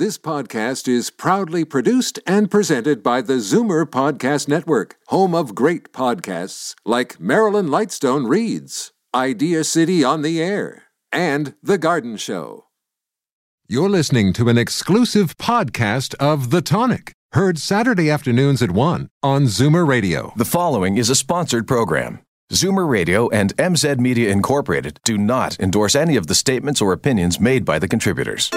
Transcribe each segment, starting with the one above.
This podcast is proudly produced and presented by the Zoomer Podcast Network, home of great podcasts like Marilyn Lightstone Reads, Idea City on the Air, and The Garden Show. You're listening to an exclusive podcast of The Tonic, heard Saturday afternoons at 1 on Zoomer Radio. The following is a sponsored program. Zoomer Radio and MZ Media Incorporated do not endorse any of the statements or opinions made by the contributors.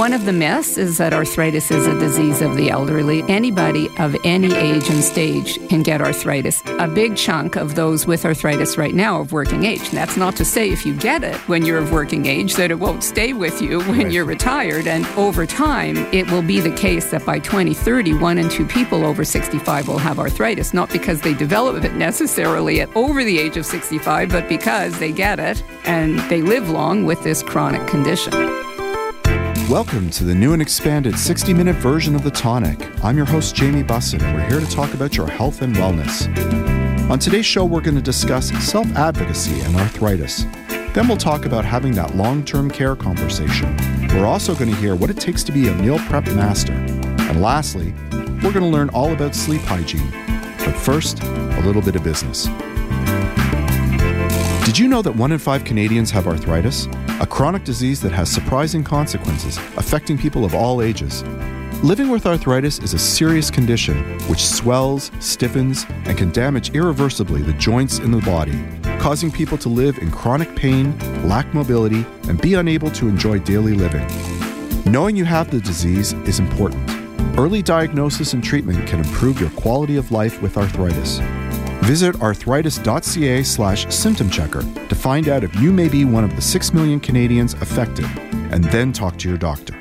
One of the myths is that arthritis is a disease of the elderly. Anybody of any age and stage can get arthritis. A big chunk of those with arthritis right now of working age. And that's not to say if you get it when you're of working age that it won't stay with you when right. you're retired. And over time, it will be the case that by 2030, one in two people over 65 will have arthritis, not because they develop it necessarily at over the age of 65, but because they get it and they live long with this chronic condition. Welcome to the new and expanded 60 minute version of The Tonic. I'm your host, Jamie Bussin, and we're here to talk about your health and wellness. On today's show, we're going to discuss self advocacy and arthritis. Then we'll talk about having that long term care conversation. We're also going to hear what it takes to be a meal prep master. And lastly, we're going to learn all about sleep hygiene. But first, a little bit of business. Did you know that one in five Canadians have arthritis? A chronic disease that has surprising consequences, affecting people of all ages. Living with arthritis is a serious condition which swells, stiffens, and can damage irreversibly the joints in the body, causing people to live in chronic pain, lack mobility, and be unable to enjoy daily living. Knowing you have the disease is important. Early diagnosis and treatment can improve your quality of life with arthritis. Visit arthritis.ca slash symptom checker to find out if you may be one of the 6 million Canadians affected, and then talk to your doctor.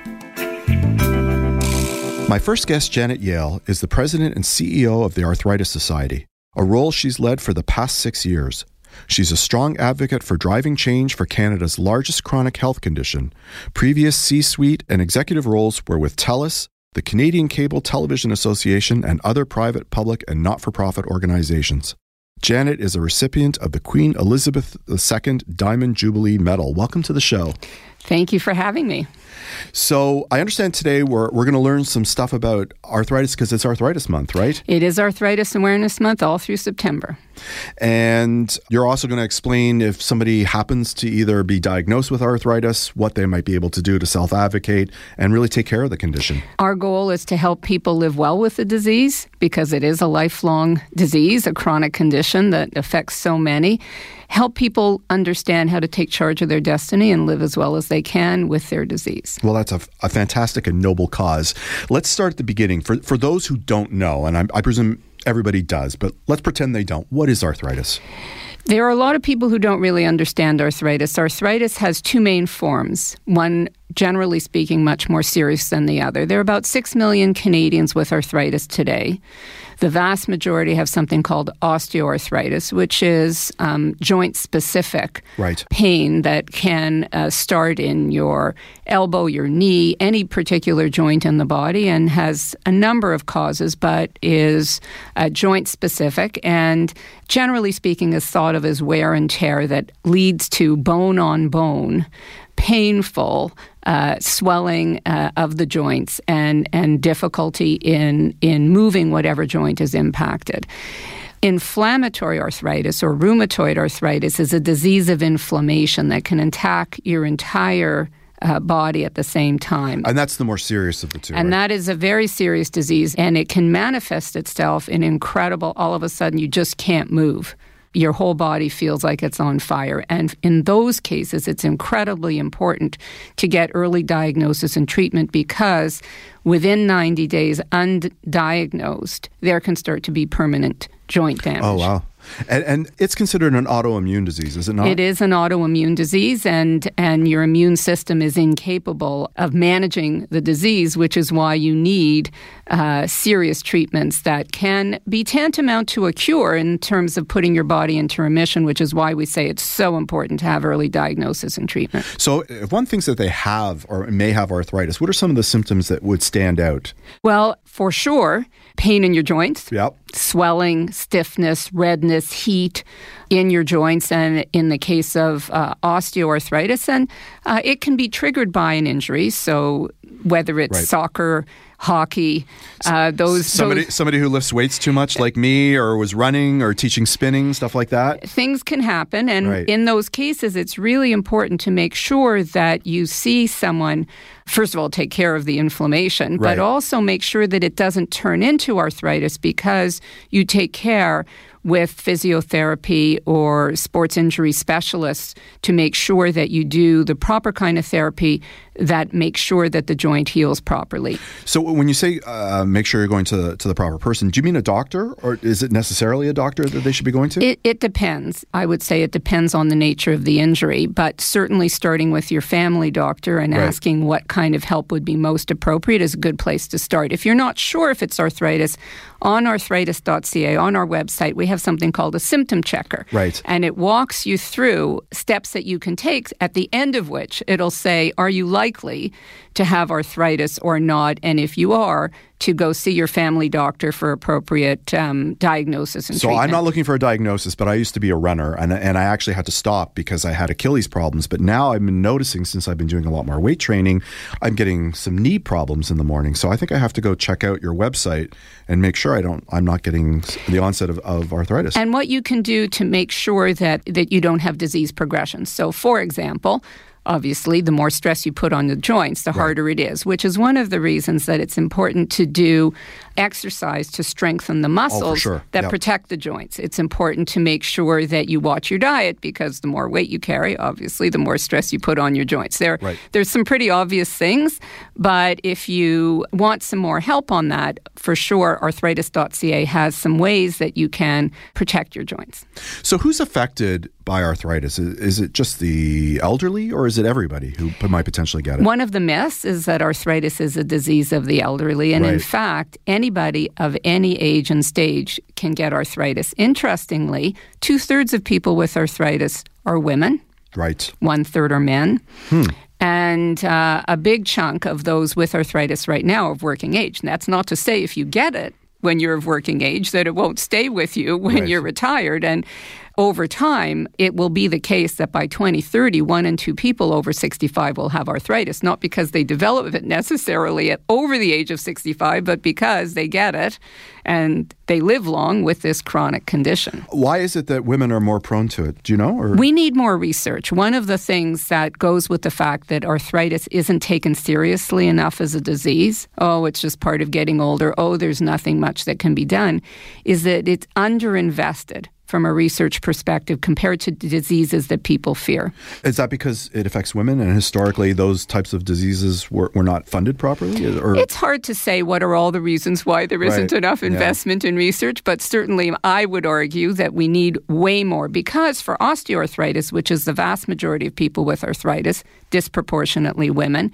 My first guest, Janet Yale, is the president and CEO of the Arthritis Society, a role she's led for the past six years. She's a strong advocate for driving change for Canada's largest chronic health condition. Previous C suite and executive roles were with TELUS, the Canadian Cable Television Association, and other private, public, and not for profit organizations. Janet is a recipient of the Queen Elizabeth II Diamond Jubilee Medal. Welcome to the show. Thank you for having me. So, I understand today we're, we're going to learn some stuff about arthritis because it's Arthritis Month, right? It is Arthritis Awareness Month all through September. And you're also going to explain if somebody happens to either be diagnosed with arthritis, what they might be able to do to self advocate and really take care of the condition. Our goal is to help people live well with the disease because it is a lifelong disease, a chronic condition that affects so many help people understand how to take charge of their destiny and live as well as they can with their disease. Well, that's a, a fantastic and noble cause. Let's start at the beginning. For, for those who don't know, and I, I presume everybody does, but let's pretend they don't. What is arthritis? There are a lot of people who don't really understand arthritis. Arthritis has two main forms. One, generally speaking, much more serious than the other. There are about 6 million Canadians with arthritis today. The vast majority have something called osteoarthritis, which is um, joint specific right. pain that can uh, start in your elbow, your knee, any particular joint in the body, and has a number of causes, but is uh, joint specific and generally speaking is thought of as wear and tear that leads to bone on bone painful uh, swelling uh, of the joints and and difficulty in in moving whatever joint is impacted. Inflammatory arthritis or rheumatoid arthritis is a disease of inflammation that can attack your entire uh, body at the same time. And that's the more serious of the two. And right? that is a very serious disease, and it can manifest itself in incredible, all of a sudden, you just can't move your whole body feels like it's on fire. And in those cases, it's incredibly important to get early diagnosis and treatment because within 90 days, undiagnosed, there can start to be permanent joint damage. Oh, wow. And, and, it's considered an autoimmune disease, is it not? It is an autoimmune disease, and, and your immune system is incapable of managing the disease, which is why you need uh, serious treatments that can be tantamount to a cure in terms of putting your body into remission, which is why we say it's so important to have early diagnosis and treatment. So, if one thinks that they have or may have arthritis, what are some of the symptoms that would stand out? Well, for sure, pain in your joints. Yep swelling, stiffness, redness, heat in your joints, and in the case of uh, osteoarthritis, and uh, it can be triggered by an injury. So whether it's Right. soccer, hockey, uh, those Somebody those somebody who lifts weights too much, like me, or was running or teaching spinning, stuff like that. things can happen. And Right. in those cases, it's really important to make sure that you see someone, first of all, take care of the inflammation, Right. but also make sure that it doesn't turn into arthritis because you take care with physiotherapy or sports injury specialists to make sure that you do the proper kind of therapy that makes sure that the joint heals properly. So when you say uh, make sure you're going to the, to the proper person, do you mean a doctor, or is it necessarily a doctor that they should be going to? It, it depends. I would say it depends on the nature of the injury, but certainly starting with your family doctor and Right. asking what kind of help would be most appropriate is a good place to start. If you're not sure if it's arthritis, on arthritis.ca, on our website, we have something called a symptom checker. Right. And it walks you through steps that you can take, at the end of which it'll say, Are you likely to have arthritis or not? And if you are, to go see your family doctor for appropriate um, diagnosis and So treatment. I'm not looking for a diagnosis, but I used to be a runner, and and I actually had to stop because I had Achilles problems. But now I've been noticing since I've been doing a lot more weight training, I'm getting some knee problems in the morning. So I think I have to go check out your website and make sure I don't I'm not getting the onset of, of arthritis. and what you can do to make sure that, that you don't have disease progression. So, for example, obviously, the more stress you put on the joints, the harder it is, which is one of the reasons that it's important to do exercise to strengthen the oh, muscles sure. that Yep. protect the joints. It's important to make sure that you watch your diet because the more weight you carry, obviously, the more stress you put on your joints. There, Right. There's some pretty obvious things, but if you want some more help on that, for sure, arthritis.ca has some ways that you can protect your joints. so who's affected by arthritis? Is, it just the elderly, or is it everybody who might potentially get it? One of the myths is that arthritis is a disease of the elderly, and in Right. fact, anybody of any age and stage can get arthritis. Interestingly, two thirds of people with arthritis are women. Right. one third are men. And uh, a big chunk of those with arthritis right now of working age. And that's not to say if you get it when you're of working age that it won't stay with you when Right. you're retired. And over time, it will be the case that by 2030, one in two people over 65 will have arthritis, not because they develop it necessarily at over the age of 65, but because they get it and they live long with this chronic condition. Why is it that women are more prone to it? Do you know? Or We need more research. One of the things that goes with the fact that arthritis isn't taken seriously enough as a disease, oh, it's just part of getting older, oh, there's nothing much that can be done, is that it's underinvested from a research perspective compared to diseases that people fear. is that because it affects women, and historically those types of diseases were, were not funded properly? Or It's hard to say what are all the reasons why there isn't Right. enough Yeah. investment in research, but certainly I would argue that we need way more because for osteoarthritis, which is the vast majority of people with arthritis, disproportionately women,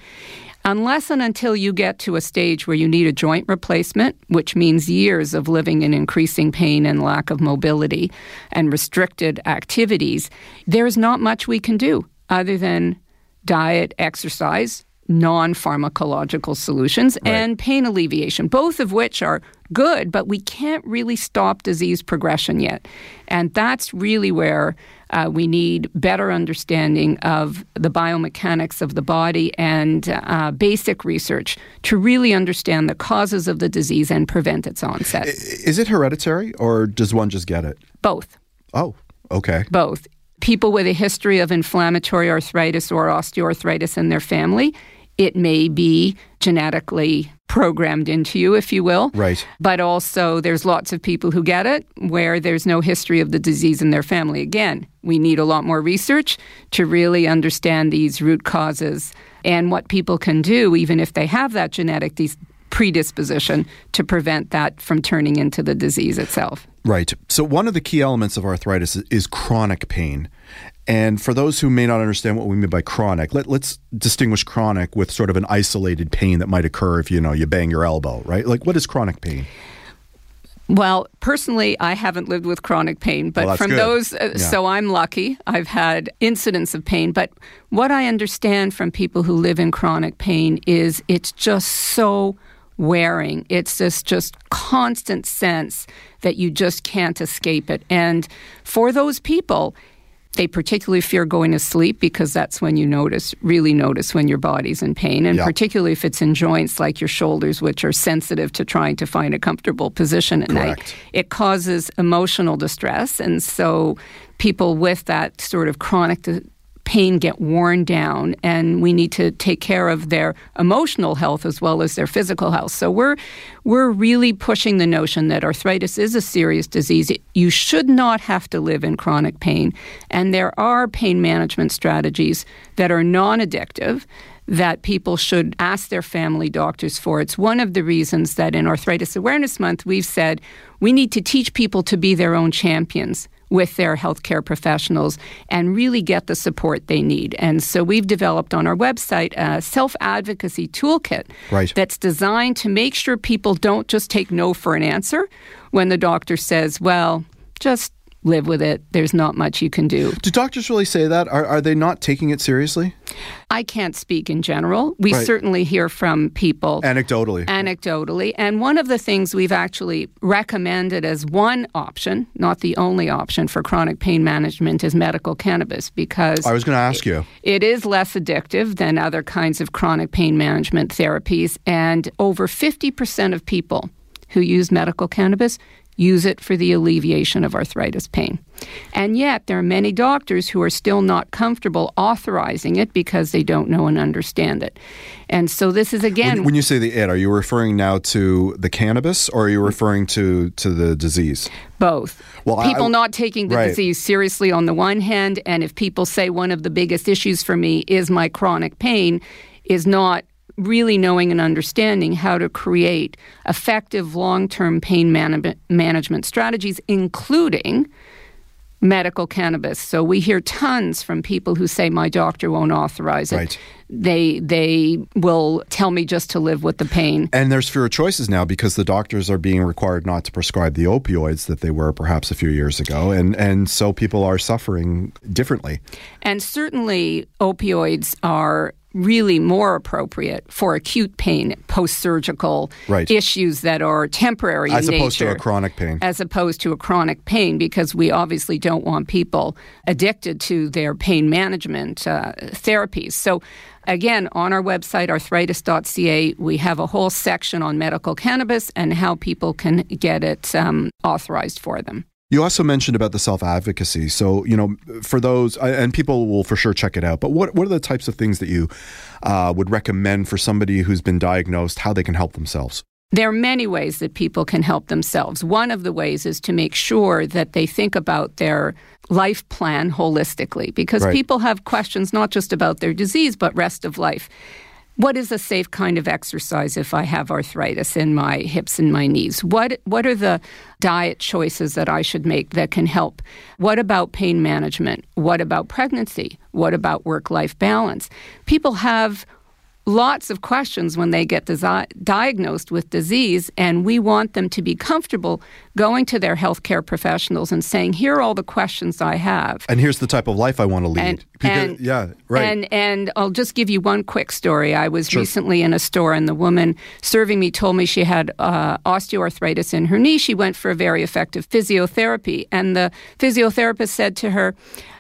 unless and until you get to a stage where you need a joint replacement, which means years of living in increasing pain and lack of mobility and restricted activities, there's not much we can do other than diet, exercise, non pharmacological solutions, and pain alleviation, both of which are good, but we can't really stop disease progression yet. And that's really where uh, we need better understanding of the biomechanics of the body and uh, basic research to really understand the causes of the disease and prevent its onset. is it hereditary, or does one just get it? Both. Oh, okay. both. People with a history of inflammatory arthritis or osteoarthritis in their family, it may be genetically programmed into you, if you will. Right. But also, there's lots of people who get it where there's no history of the disease in their family. Again, we need a lot more research to really understand these root causes and what people can do, even if they have that genetic dis- predisposition, to prevent that from turning into the disease itself. Right. So, one of the key elements of arthritis is, is chronic pain. And for those who may not understand what we mean by chronic, let, let's distinguish chronic with sort of an isolated pain that might occur if you know you bang your elbow, right? Like, what is chronic pain? Well, personally, I haven't lived with chronic pain, but Well, from good. those, uh, Yeah. so I'm lucky. I've had incidents of pain, but what I understand from people who live in chronic pain is it's just so wearing. It's this just constant sense that you just can't escape it. And for those people, they particularly fear going to sleep because that's when you notice, really notice when your body's in pain. And Yeah. particularly if it's in joints like your shoulders, which are sensitive to trying to find a comfortable position at night. It causes emotional distress. And so people with that sort of chronic pain get worn down and we need to take care of their emotional health as well as their physical health. So we're we're really pushing the notion that arthritis is a serious disease. You should not have to live in chronic pain and there are pain management strategies that are non-addictive that people should ask their family doctors for. It's one of the reasons that in Arthritis Awareness Month we've said we need to teach people to be their own champions with their healthcare professionals and really get the support they need. And so we've developed on our website a self advocacy toolkit Right. that's designed to make sure people don't just take no for an answer when the doctor says, well, just live with it. There's not much you can do. Do doctors really say that? Are, are they not taking it seriously? I can't speak in general. We Right. certainly hear from people Anecdotally. anecdotally. And one of the things we've actually recommended as one option, not the only option for chronic pain management, is medical cannabis because I was going to ask you. it is less addictive than other kinds of chronic pain management therapies. And over 50% of people who use medical cannabis use it for the alleviation of arthritis pain. And yet, there are many doctors who are still not comfortable authorizing it because they don't know and understand it. And so, this is again. When, when you say the it, are you referring now to the cannabis or are you mm. referring to, to the disease? both. Well, I- people not taking the right. disease seriously on the one hand, and if people say one of the biggest issues for me is my chronic pain, is not really knowing and understanding how to create effective long term pain management management strategies, including medical cannabis. So we hear tons from people who say my doctor won't authorize it. Right. They they will tell me just to live with the pain. And there's fewer choices now because the doctors are being required not to prescribe the opioids that they were perhaps a few years ago. And, and so people are suffering differently. And certainly, opioids are really more appropriate for acute pain, post surgical Right. issues that are temporary As opposed to a chronic pain. As opposed to a chronic pain, because we obviously don't want people addicted to their pain management uh, therapies. So, again, on our website, arthritis.ca, we have a whole section on medical cannabis and how people can get it um, authorized for them. You also mentioned about the self advocacy. So, you know, for those, and people will for sure check it out, but what, what are the types of things that you uh, would recommend for somebody who's been diagnosed, how they can help themselves? There are many ways that people can help themselves. One of the ways is to make sure that they think about their life plan holistically because Right. people have questions not just about their disease but rest of life. What is a safe kind of exercise if I have arthritis in my hips and my knees? What what are the diet choices that I should make that can help? What about pain management? What about pregnancy? What about work-life balance? People have lots of questions when they get desi- diagnosed with disease, and we want them to be comfortable going to their healthcare professionals and saying, "Here are all the questions I have." And here's the type of life I want to lead. And, Because- and- yeah, right. And and I'll just give you one quick story. I was recently in a store, and the woman serving me told me she had uh, osteoarthritis in her knee. She went for a very effective physiotherapy, and the physiotherapist said to her.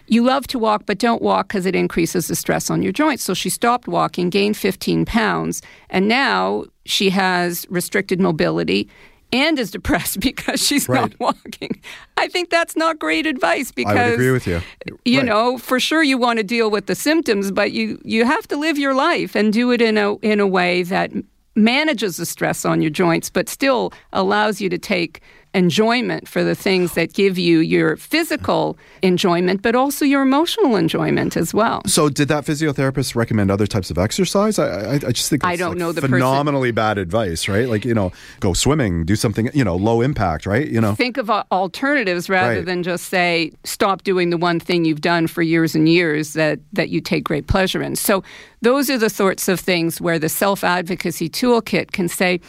You love to walk, but don't walk because it increases the stress on your joints. So she stopped walking, gained 15 pounds, and now she has restricted mobility and is depressed because she's Right. not walking. I think that's not great advice because I agree with you. you Right. know, for sure you want to deal with the symptoms, but you you have to live your life and do it in a in a way that manages the stress on your joints, but still allows you to take enjoyment for the things that give you your physical enjoyment, but also your emotional enjoyment as well. So, did that physiotherapist recommend other types of exercise? I, I, I just think I don't like, know the person- phenomenally bad advice, right? Like, you know, go swimming, do something, you know, low impact, right? You know, Think of alternatives rather Right. than just say stop doing the one thing you've done for years and years that that you take great pleasure in. So those are the sorts of things where the self-advocacy toolkit can say,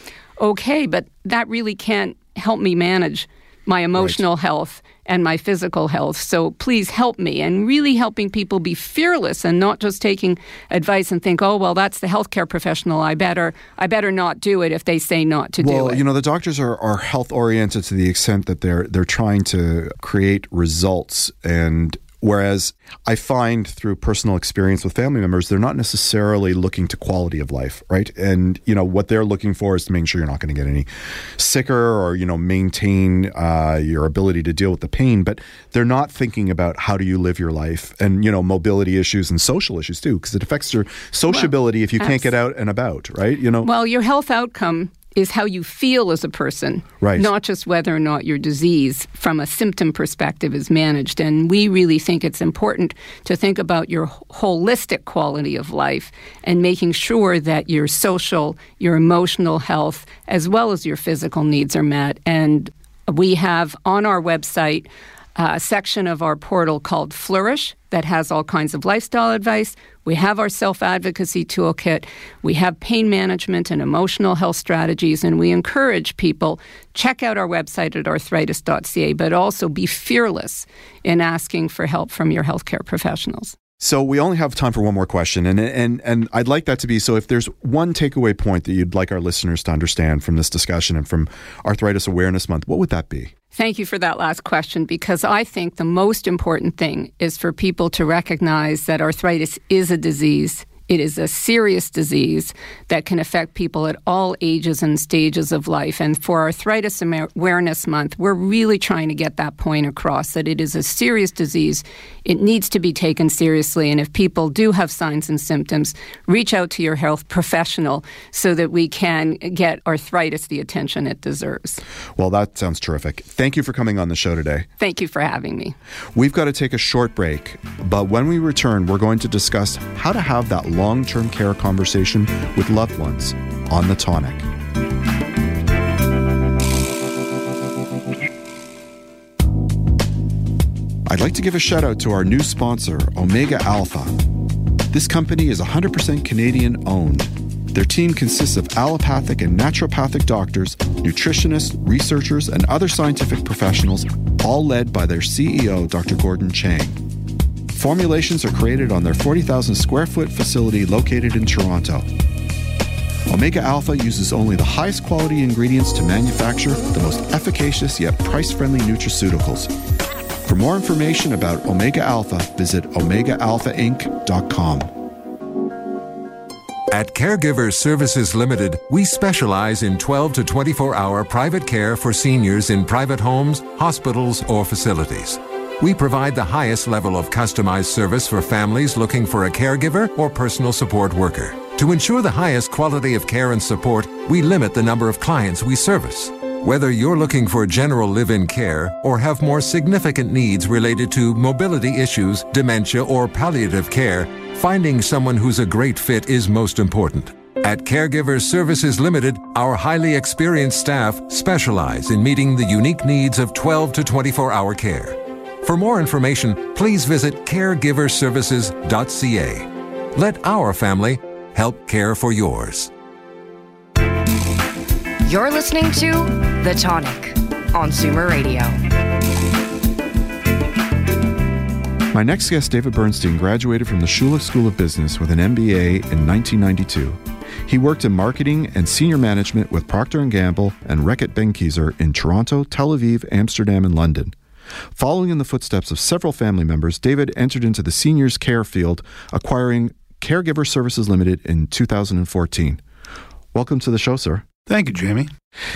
"Okay, but that really can't help me manage my emotional health and my physical health. So please help me and really helping people be fearless and not just taking advice and think, oh well, that's the healthcare professional. I better I better not do it if they say not to well, do it. Well, you know, the doctors are, are health oriented to the extent that they're they're trying to create results and Whereas I find through personal experience with family members, they're not necessarily looking to quality of life, right? And you know what they're looking for is to make sure you're not going to get any sicker or you know maintain uh, your ability to deal with the pain. But they're not thinking about how do you live your life and you know mobility issues and social issues too, because it affects your sociability well, if you can't get out and about, right? You know. Well, your health outcome is how you feel as a person, right. not just whether or not your disease from a symptom perspective is managed. And we really think it's important to think about your holistic quality of life and making sure that your social, your emotional health, as well as your physical needs are met. And we have on our website a section of our portal called Flourish that has all kinds of lifestyle advice. We have our self advocacy toolkit. We have pain management and emotional health strategies. And we encourage people check out our website at arthritis.ca, but also be fearless in asking for help from your healthcare professionals. So we only have time for one more question, and and and I'd like that to be so. If there's one takeaway point that you'd like our listeners to understand from this discussion and from Arthritis Awareness Month, what would that be? Thank you for that last question because I think the most important thing is for people to recognize that arthritis is a disease it is a serious disease that can affect people at all ages and stages of life. And for Arthritis Awareness Month, we're really trying to get that point across that it is a serious disease. It needs to be taken seriously. And if people do have signs and symptoms, reach out to your health professional so that we can get arthritis the attention it deserves. Well, that sounds terrific. Thank you for coming on the show today. Thank you for having me. We've got to take a short break, but when we return, we're going to discuss how to have that long term care conversation with loved ones on the tonic. I'd like to give a shout out to our new sponsor, Omega Alpha. This company is 100% Canadian owned. Their team consists of allopathic and naturopathic doctors, nutritionists, researchers, and other scientific professionals, all led by their CEO, Dr. Gordon Chang. Formulations are created on their 40,000 square foot facility located in Toronto. Omega Alpha uses only the highest quality ingredients to manufacture the most efficacious yet price friendly nutraceuticals. For more information about Omega Alpha, visit OmegaAlphaInc.com. At Caregiver Services Limited, we specialize in 12 to 24 hour private care for seniors in private homes, hospitals, or facilities. We provide the highest level of customized service for families looking for a caregiver or personal support worker. To ensure the highest quality of care and support, we limit the number of clients we service. Whether you're looking for general live in care or have more significant needs related to mobility issues, dementia, or palliative care, finding someone who's a great fit is most important. At Caregiver Services Limited, our highly experienced staff specialize in meeting the unique needs of 12 to 24 hour care. For more information, please visit caregiverservices.ca. Let our family help care for yours. You're listening to The Tonic on Zoomer Radio. My next guest, David Bernstein, graduated from the Schulich School of Business with an MBA in 1992. He worked in marketing and senior management with Procter & Gamble and Reckitt Benckiser in Toronto, Tel Aviv, Amsterdam, and London. Following in the footsteps of several family members, David entered into the seniors care field, acquiring Caregiver Services Limited in 2014. Welcome to the show, sir. Thank you, Jamie.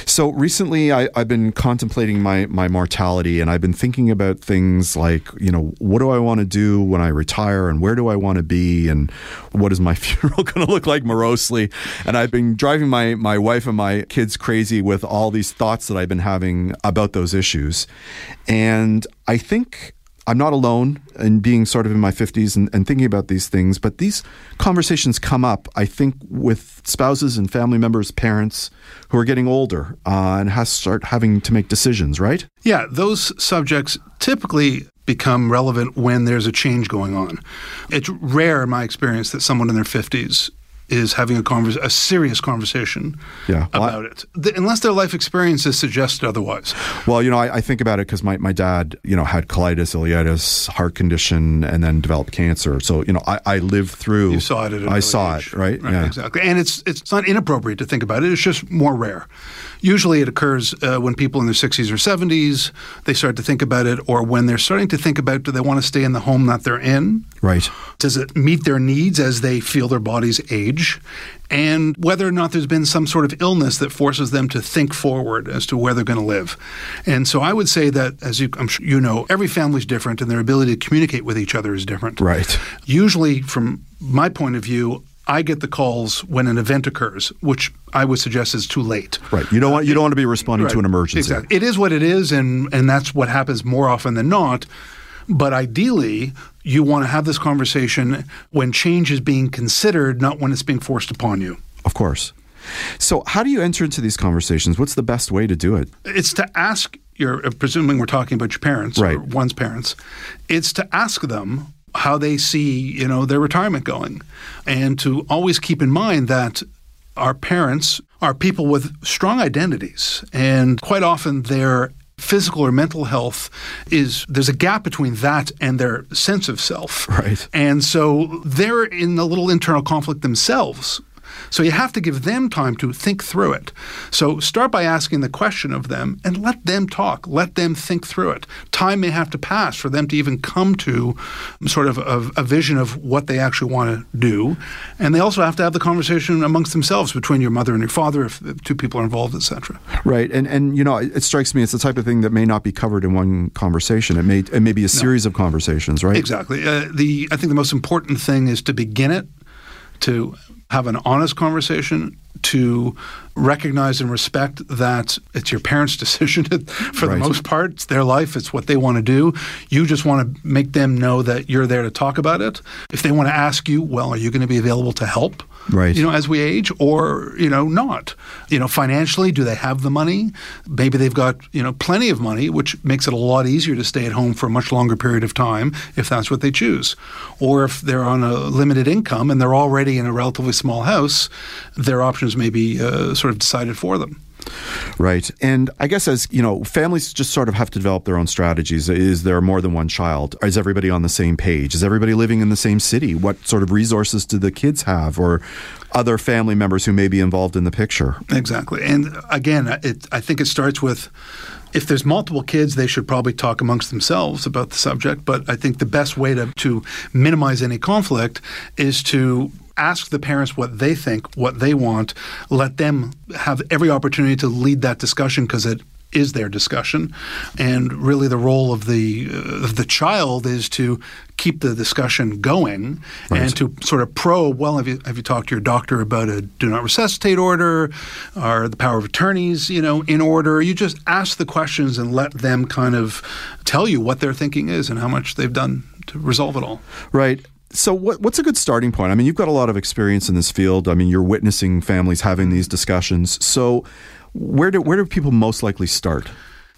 So recently, I, have been contemplating my my mortality, and I've been thinking about things like, you know, what do I want to do when I retire, and where do I want to be, and what is my funeral going to look like morosely? And I've been driving my my wife and my kids crazy with all these thoughts that I've been having about those issues, and I think I'm not alone in being sort of in my 50s and, and, thinking about these things, but these conversations come up, I think, with spouses and family members, parents who are getting older uh, and has to start having to make decisions, right? Yeah, those subjects typically become relevant when there's a change going on. It's rare, in my experience, that someone in their 50s is having a convers- a serious conversation Yeah, well, I- about it, Th- unless their life experiences suggest otherwise. Well, you know, I, I think about it because my, my dad, you know, had colitis, ileitis, heart condition, and then developed cancer. So, you know, I, I lived through. You saw it I saw age. it, right? yeah. Exactly. And it's it's not inappropriate to think about it. It's just more rare. Usually, it occurs uh, when people in their 60s or 70s they start to think about it, or when they're starting to think about do they want to stay in the home that they're in? Right. Does it meet their needs as they feel their bodies age? And whether or not there's been some sort of illness that forces them to think forward as to where they're going to live. And so I would say that, as you, I'm sure you know, every family's different and their ability to communicate with each other is different. Right. Usually, from my point of view, I get the calls when an event occurs, which I would suggest is too late. Right. You don't want you don't want to be responding to an emergency. Exactly. It is what it is, and and that's what happens more often than not. But ideally, you want to have this conversation when change is being considered, not when it's being forced upon you. Of course. So, how do you enter into these conversations? What's the best way to do it? It's to ask your, presuming we're talking about your parents or Right. one's parents, it's to ask them how they see, you know, their retirement going, and to always keep in mind that our parents are people with strong identities, and quite often their physical or mental health is there's a gap between that and their sense of self. Right. And so they're in a little internal conflict themselves. So you have to give them time to think through it. So start by asking the question of them and let them talk. Let them think through it. Time may have to pass for them to even come to sort of a, a vision of what they actually want to do. And they also have to have the conversation amongst themselves between your mother and your father if the two people are involved, etc. Right. And and you know, it, strikes me it's the type of thing that may not be covered in one conversation. It may it may be a series of conversations, right? Exactly. Uh, the I think the most important thing is to begin it, to have an honest conversation, to recognize and respect that it's your parents' decision for Right. the most part. It's their life. It's what they want to do. You just want to make them know that you're there to talk about it. If they want to ask you, well, are you going to be available to help? Right. You know, as we age, or you know, not. You know, financially, do they have the money? Maybe they've got you know plenty of money, which makes it a lot easier to stay at home for a much longer period of time if that's what they choose. Or if they're on a limited income and they're already in a relatively small house, their options may be uh, sort of decided for them. Right. And I guess as, you know, families just sort of have to develop their own strategies. Is there more than one child? Is everybody on the same page? Is everybody living in the same city? What sort of resources do the kids have or other family members who may be involved in the picture? Exactly. And again, it, I think it starts with if there's multiple kids, they should probably talk amongst themselves about the subject. But I think the best way to, to minimize any conflict is to ask the parents what they think, what they want, let them have every opportunity to lead that discussion because it is their discussion, and really the role of the uh, of the child is to keep the discussion going and to sort of probe. Well, have you have you talked to your doctor about a do not resuscitate order, or the power of attorneys, you know, in order? You just ask the questions and let them kind of tell you what their thinking is and how much they've done to resolve it all. Right. So, what, what's a good starting point? I mean, you've got a lot of experience in this field. I mean, you're witnessing families having these discussions. So, where do where do people most likely start?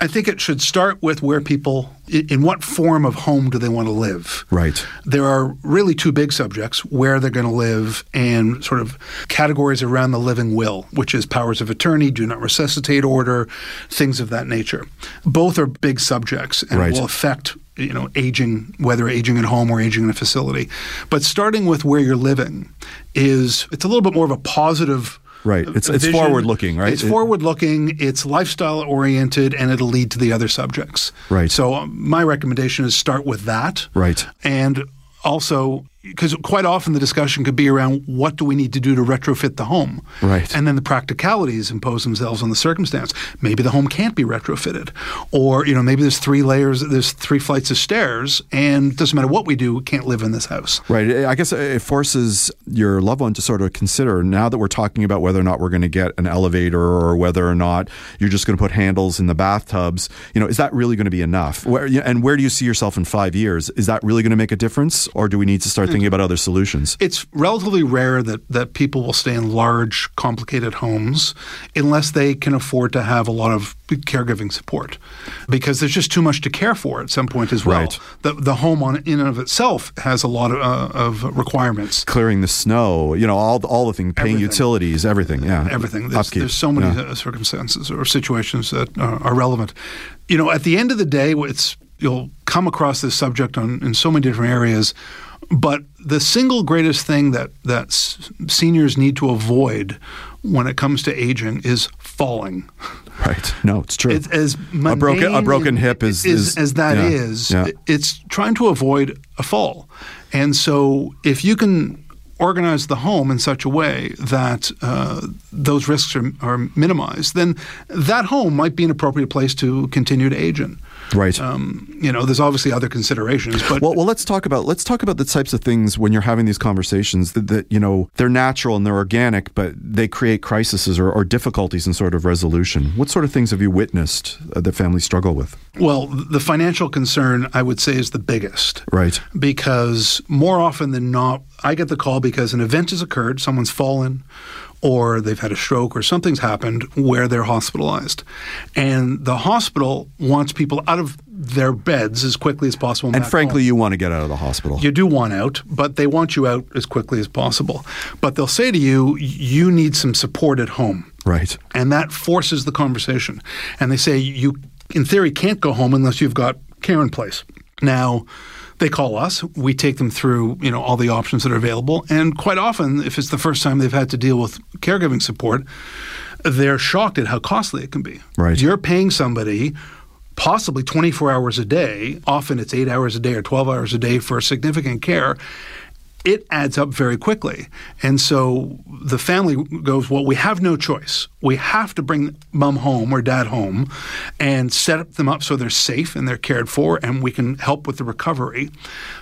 I think it should start with where people, in what form of home do they want to live? Right. There are really two big subjects where they're going to live and sort of categories around the living will, which is powers of attorney, do not resuscitate order, things of that nature. Both are big subjects and Right. will affect you know aging whether aging at home or aging in a facility but starting with where you're living is it's a little bit more of a positive Right. It's- it's forward-looking, right? It's It- forward looking, it's lifestyle oriented, and it'll lead to the other subjects. Right. So, um, my recommendation is start with that. Right. And also, because quite often the discussion could be around what do we need to do to retrofit the home? Right. And then the practicalities impose themselves on the circumstance. Maybe the home can't be retrofitted. Or, you know, maybe there's three layers, there's three flights of stairs, and it doesn't matter what we do, we can't live in this house. Right. I guess it forces your loved one to sort of consider now that we're talking about whether or not we're going to get an elevator or whether or not you're just going to put handles in the bathtubs. You know, is that really going to be enough? Where, and where do you see yourself in five years? Is that really going to make a difference, or do we need to start thinking about other solutions. It's relatively rare that, that people will stay in large, complicated homes unless they can afford to have a lot of caregiving support because there's just too much to care for at some point as well. Right. The, the home on in and of itself has a lot of, uh, of requirements. Clearing the snow, you know, all all the things, paying Everything. utilities, everything. Yeah, everything. There's, there's so many Yeah. uh, circumstances or situations that uh, are relevant. You know, at the end of the day, it's you'll come across this subject on in so many different areas, but the single greatest thing that that s- seniors need to avoid when it comes to aging is falling. Right. No, it's true. It's as a broken a broken hip is, is as that yeah, is. Yeah. It's trying to avoid a fall, and so if you can organize the home in such a way that uh, those risks are, are minimized, then that home might be an appropriate place to continue to age in. Right. Um, you know, there's obviously other considerations, but Well, well, let's talk about let's talk about the types of things when you're having these conversations that, that you know they're natural and they're organic, but they create crises or, or difficulties in sort of resolution. What sort of things have you witnessed uh, that families struggle with? well, the financial concern I would say is the biggest. Right. because more often than not, I get the call because an event has occurred, someone's fallen, or they've had a stroke, or something's happened where they're hospitalized. And the hospital wants people out of their beds as quickly as possible. And frankly, home. you want to get out of the hospital. You do want out, but they want you out as quickly as possible. But they'll say to you, you need some support at home. right. And that forces the conversation. And they say you, in theory, can't go home unless you've got care in place. Now, they call us. We take them through, you know, all the options that are available. And quite often, if it's the first time they've had to deal with caregiving support, they're shocked at how costly it can be. Right. You're paying somebody possibly 24 hours a day. Often it's eight hours a day or 12 hours a day for significant care. It adds up very quickly. And so the family goes, Well, we have no choice. We have to bring mom home or dad home and set them up so they're safe and they're cared for and we can help with the recovery.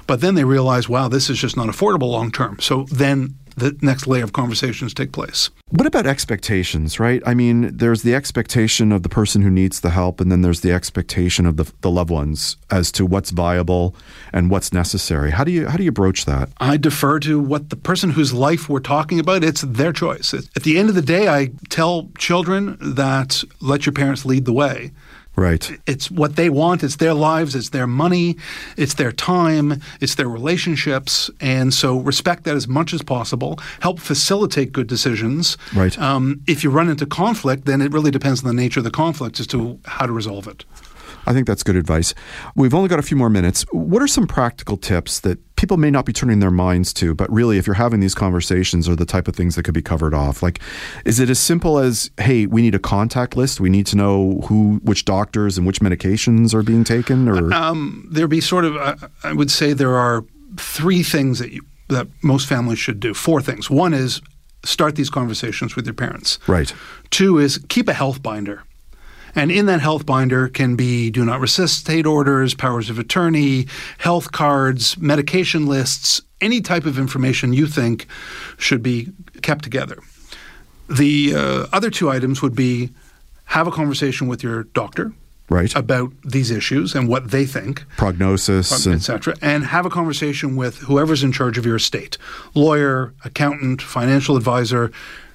But then they realize, wow, this is just not affordable long term. So then the next layer of conversations take place. What about expectations, right? I mean, there's the expectation of the person who needs the help, and then there's the expectation of the, the loved ones as to what's viable and what's necessary. How do you how do you broach that? I defer to what the person whose life we're talking about, it's their choice. At the end of the day, I tell children that let your parents lead the way. Right. It's what they want, it's their lives, it's their money, it's their time, it's their relationships. And so respect that as much as possible. Help facilitate good decisions. Right. Um, if you run into conflict, then it really depends on the nature of the conflict as to how to resolve it. I think that's good advice. We've only got a few more minutes. What are some practical tips that people may not be turning their minds to, but really, if you're having these conversations, are the type of things that could be covered off? Like, is it as simple as, hey, we need a contact list? We need to know who, which doctors and which medications are being taken? Or Um, there'd be sort of, uh, I would say there are three things that you, that most families should do. Four things. One is start these conversations with your parents. right, Two is keep a health binder. And in that health binder can be do not resuscitate orders, powers of attorney, health cards, medication lists, any type of information you think should be kept together. The uh, other two items would be have a conversation with your doctor right, about these issues and what they think prognosis, and, etc. And have a conversation with whoever's in charge of your estate lawyer, accountant, financial advisor.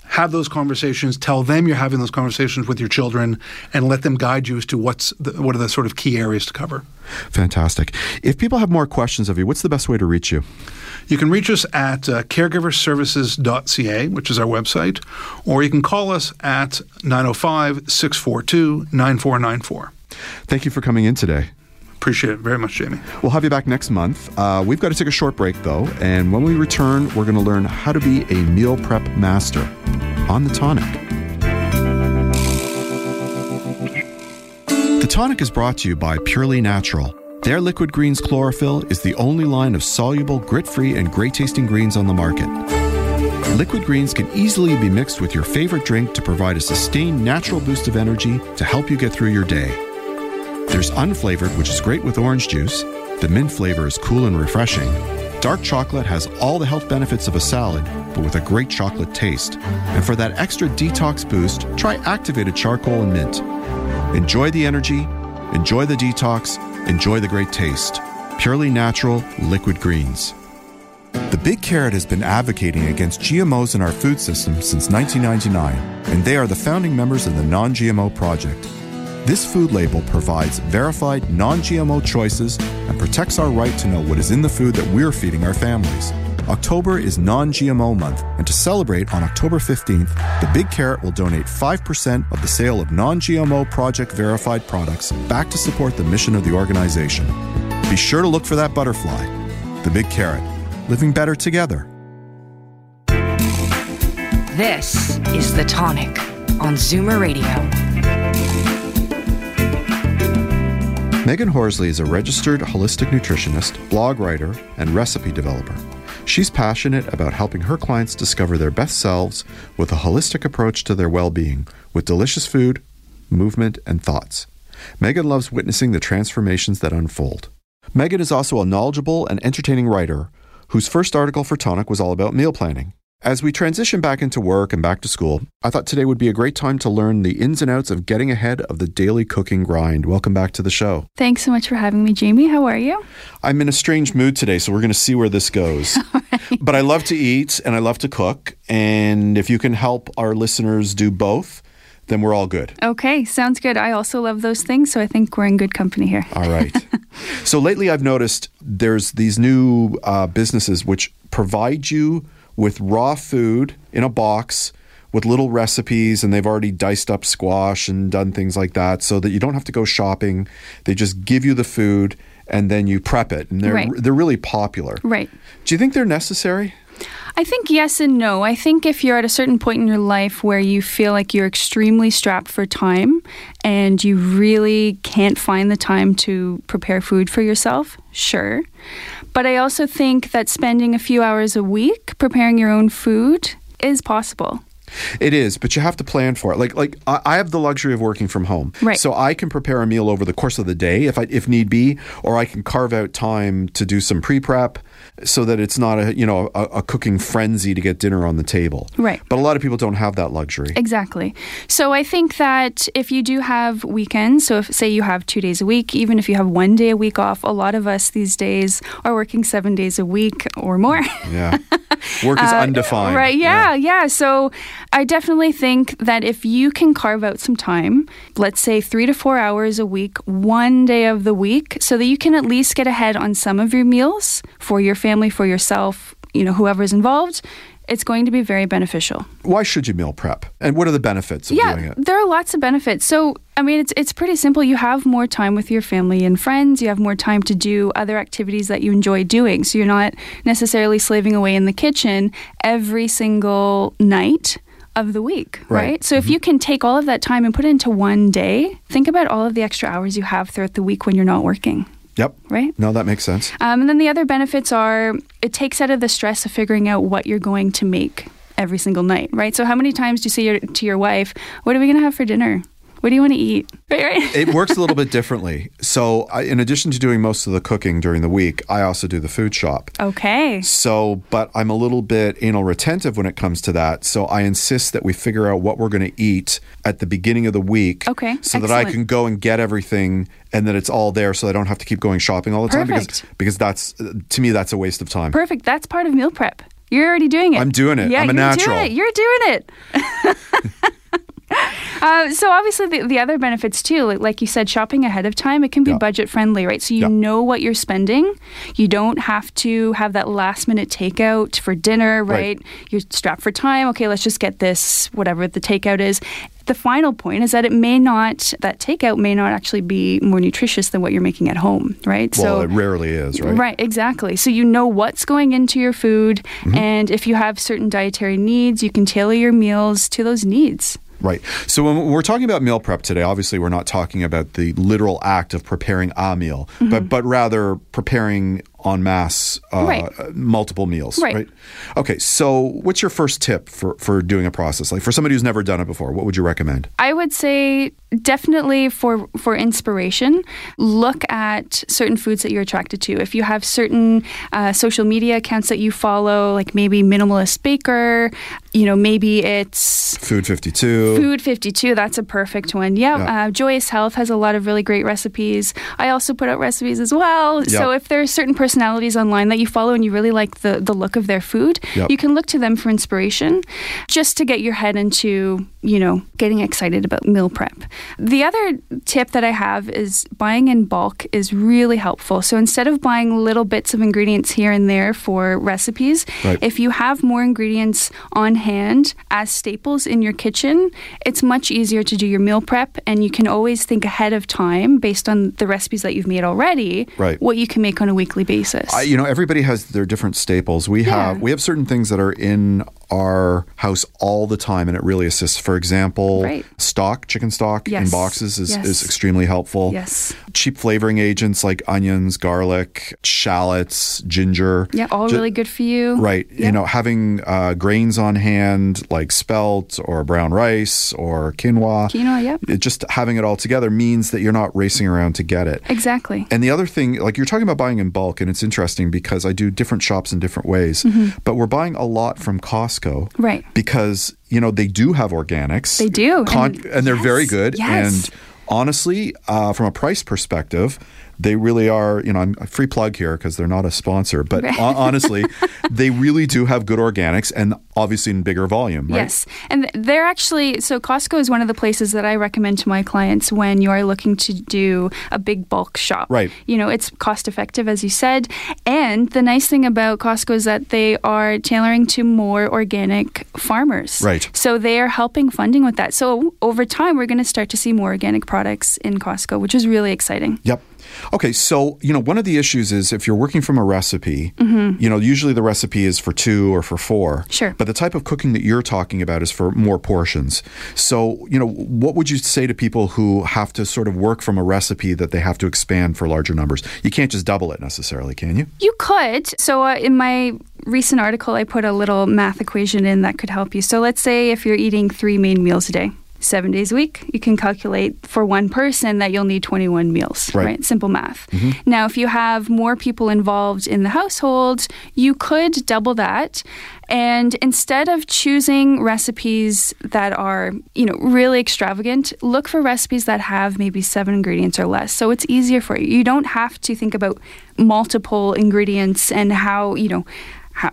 Have those conversations. Tell them you're having those conversations with your children, and let them guide you as to what's the, what are the sort of key areas to cover. fantastic. If people have more questions of you, what's the best way to reach you? You can reach us at uh, caregiverservices.ca, which is our website, or you can call us at 905 642 9494. Thank you for coming in today. Appreciate it very much, Jamie. We'll have you back next month. Uh, we've got to take a short break, though, and when we return, we're going to learn how to be a meal prep master on the tonic. The tonic is brought to you by Purely Natural. Their Liquid Greens Chlorophyll is the only line of soluble, grit free, and great tasting greens on the market. Liquid greens can easily be mixed with your favorite drink to provide a sustained natural boost of energy to help you get through your day. There's unflavored, which is great with orange juice. The mint flavor is cool and refreshing. Dark chocolate has all the health benefits of a salad, but with a great chocolate taste. And for that extra detox boost, try activated charcoal and mint. Enjoy the energy, enjoy the detox, enjoy the great taste. Purely natural liquid greens. The Big Carrot has been advocating against GMOs in our food system since 1999, and they are the founding members of the Non GMO Project. This food label provides verified non GMO choices and protects our right to know what is in the food that we're feeding our families. October is non GMO month, and to celebrate on October 15th, the Big Carrot will donate 5% of the sale of non GMO project verified products back to support the mission of the organization. Be sure to look for that butterfly. The Big Carrot, living better together. This is The Tonic on Zoomer Radio. Megan Horsley is a registered holistic nutritionist, blog writer, and recipe developer. She's passionate about helping her clients discover their best selves with a holistic approach to their well being, with delicious food, movement, and thoughts. Megan loves witnessing the transformations that unfold. Megan is also a knowledgeable and entertaining writer whose first article for Tonic was all about meal planning. As we transition back into work and back to school, I thought today would be a great time to learn the ins and outs of getting ahead of the daily cooking grind. Welcome back to the show. Thanks so much for having me, Jamie. How are you? I'm in a strange mood today, so we're going to see where this goes. But I love to eat and I love to cook. And if you can help our listeners do both, then we're all good. Okay, sounds good. I also love those things, so I think we're in good company here. All right. so lately, I've noticed there's these new uh, businesses which provide you with raw food in a box with little recipes, and they've already diced up squash and done things like that, so that you don't have to go shopping. They just give you the food, and then you prep it, and they're Right. they're really popular. Right. Do you think they're necessary? I think yes and no. I think if you're at a certain point in your life where you feel like you're extremely strapped for time and you really can't find the time to prepare food for yourself, sure. But I also think that spending a few hours a week preparing your own food is possible. It is, but you have to plan for it. Like like I I have the luxury of working from home, Right. So I can prepare a meal over the course of the day if I if need be, or I can carve out time to do some pre prep, so that it's not a you know a, a cooking frenzy to get dinner on the table. Right. But a lot of people don't have that luxury. Exactly. So I think that if you do have weekends, so if say you have two days a week, even if you have one day a week off, a lot of us these days are working seven days a week or more. Yeah, work is Uh, undefined. Right. Yeah, yeah. So I definitely think that if you can carve out some time, let's say three to four hours a week, one day of the week, so that you can at least get ahead on some of your meals for your family, for yourself, you know, whoever's involved, it's going to be very beneficial. Why should you meal prep? And what are the benefits of doing Yeah, it? there are lots of benefits. So, I mean, it's it's pretty simple. You have more time with your family and friends. You have more time to do other activities that you enjoy doing. So you're not necessarily slaving away in the kitchen every single night of the week, Right. right? So if mm-hmm. you can take all of that time and put it into one day, think about all of the extra hours you have throughout the week when you're not working, Yep. right? No, that makes sense. Um, and then the other benefits are it takes out of the stress of figuring out what you're going to make every single night, right? So how many times do you say your, to your wife, "What are we going to have for dinner? What do you want to eat?" Right, right. it works a little bit differently. So, I, in addition to doing most of the cooking during the week, I also do the food shop. okay. So, but I'm a little bit anal retentive when it comes to that. So I insist that we figure out what we're going to eat at the beginning of the week. Okay, So that I can go and get everything and that it's all there so I don't have to keep going shopping all the time because Perfect. because that's to me that's a waste of time. Perfect. That's part of meal prep. You're already doing it. I'm doing it. Yeah, I'm a you're natural. Doing it. You're doing it. Uh, so obviously the, the other benefits too like, like you said shopping ahead of time it can be Yeah. budget friendly right so you Yeah. know what you're spending you don't have to have that last minute takeout for dinner Right. right, you're strapped for time okay let's just get this whatever the takeout is the final point is that it may not that takeout may not actually be more nutritious than what you're making at home right Well, so it rarely is, right? Right, exactly. So you know what's going into your food, and if you have certain dietary needs, you can tailor your meals to those needs. Right. So when we're talking about meal prep today, obviously we're not talking about the literal act of preparing a meal, but but rather preparing en masse uh, Mm-hmm. Right. uh, multiple meals. Right. Okay. So what's your first tip for for doing a process like for somebody who's never done it before? What would you recommend? I would say definitely for for inspiration, look at certain foods that you're attracted to. If you have certain uh, social media accounts that you follow, like maybe minimalist baker, you know, maybe it's Food 52. Food 52, that's a perfect one. Yeah, Yeah. Uh, Joyous Health has a lot of really great recipes. I also put out recipes as well. So if there are certain personalities online that you follow and you really like the, the look of their food, Yep. you can look to them for inspiration just to get your head into, you know, getting excited about meal prep. The other tip that I have is buying in bulk is really helpful. So instead of buying little bits of ingredients here and there for recipes, Right. if you have more ingredients on hand as staples in your kitchen, it's much easier to do your meal prep and you can always think ahead of time based on the recipes that you've made already Right. what you can make on a weekly basis. I, you know, everybody has their different staples. We have we have certain things that are in our house all the time, and it really assists. For example, Right. stock, chicken stock in Yes. boxes is, Yes. is extremely helpful. Yes. Cheap flavoring agents like onions, garlic, shallots, ginger. yeah, all Ju- really good for you. Right. You know, having uh, grains on hand like spelt or brown rice or quinoa. Quinoa, yep. It just having it all together means that you're not racing around to get it. Exactly. And the other thing, like you're talking about buying in bulk, and it's interesting because I do different shops in different ways, but we're buying a lot from Costco. Mm-hmm. Right. Because, you know, they do have organics. They do, Con- and- and, they're very good. yes. And honestly, uh, from a price perspective, they really are, you know, I'm a free plug here because they're not a sponsor, but hon- honestly, they really do have good organics and obviously in bigger volume, right? Yes. And they're actually, so Costco is one of the places that I recommend to my clients when you are looking to do a big bulk shop. Right. You know, it's cost effective, as you said. And the nice thing about Costco is that they are tailoring to more organic farmers. Right. So they are helping funding with that. So over time, we're going to start to see more organic products in Costco, which is really exciting. Yep. Okay, so you know one of the issues is if you're working from a recipe, you know usually the recipe is for two or for four. Mm-hmm. Sure. But the type of cooking that you're talking about is for more portions. So you know what would you say to people who have to sort of work from a recipe that they have to expand for larger numbers? You can't just double it necessarily, can you? You could. So, uh, in my recent article, I put a little math equation in that could help you. So, let's say if you're eating three main meals a day, seven days a week, you can calculate for one person that you'll need 21 meals, Right. right? Simple math. Mm-hmm. Now, if you have more people involved in the household, you could double that. And instead of choosing recipes that are, you know, really extravagant, look for recipes that have maybe seven ingredients or less. So it's easier for you. You don't have to think about multiple ingredients and how, you know,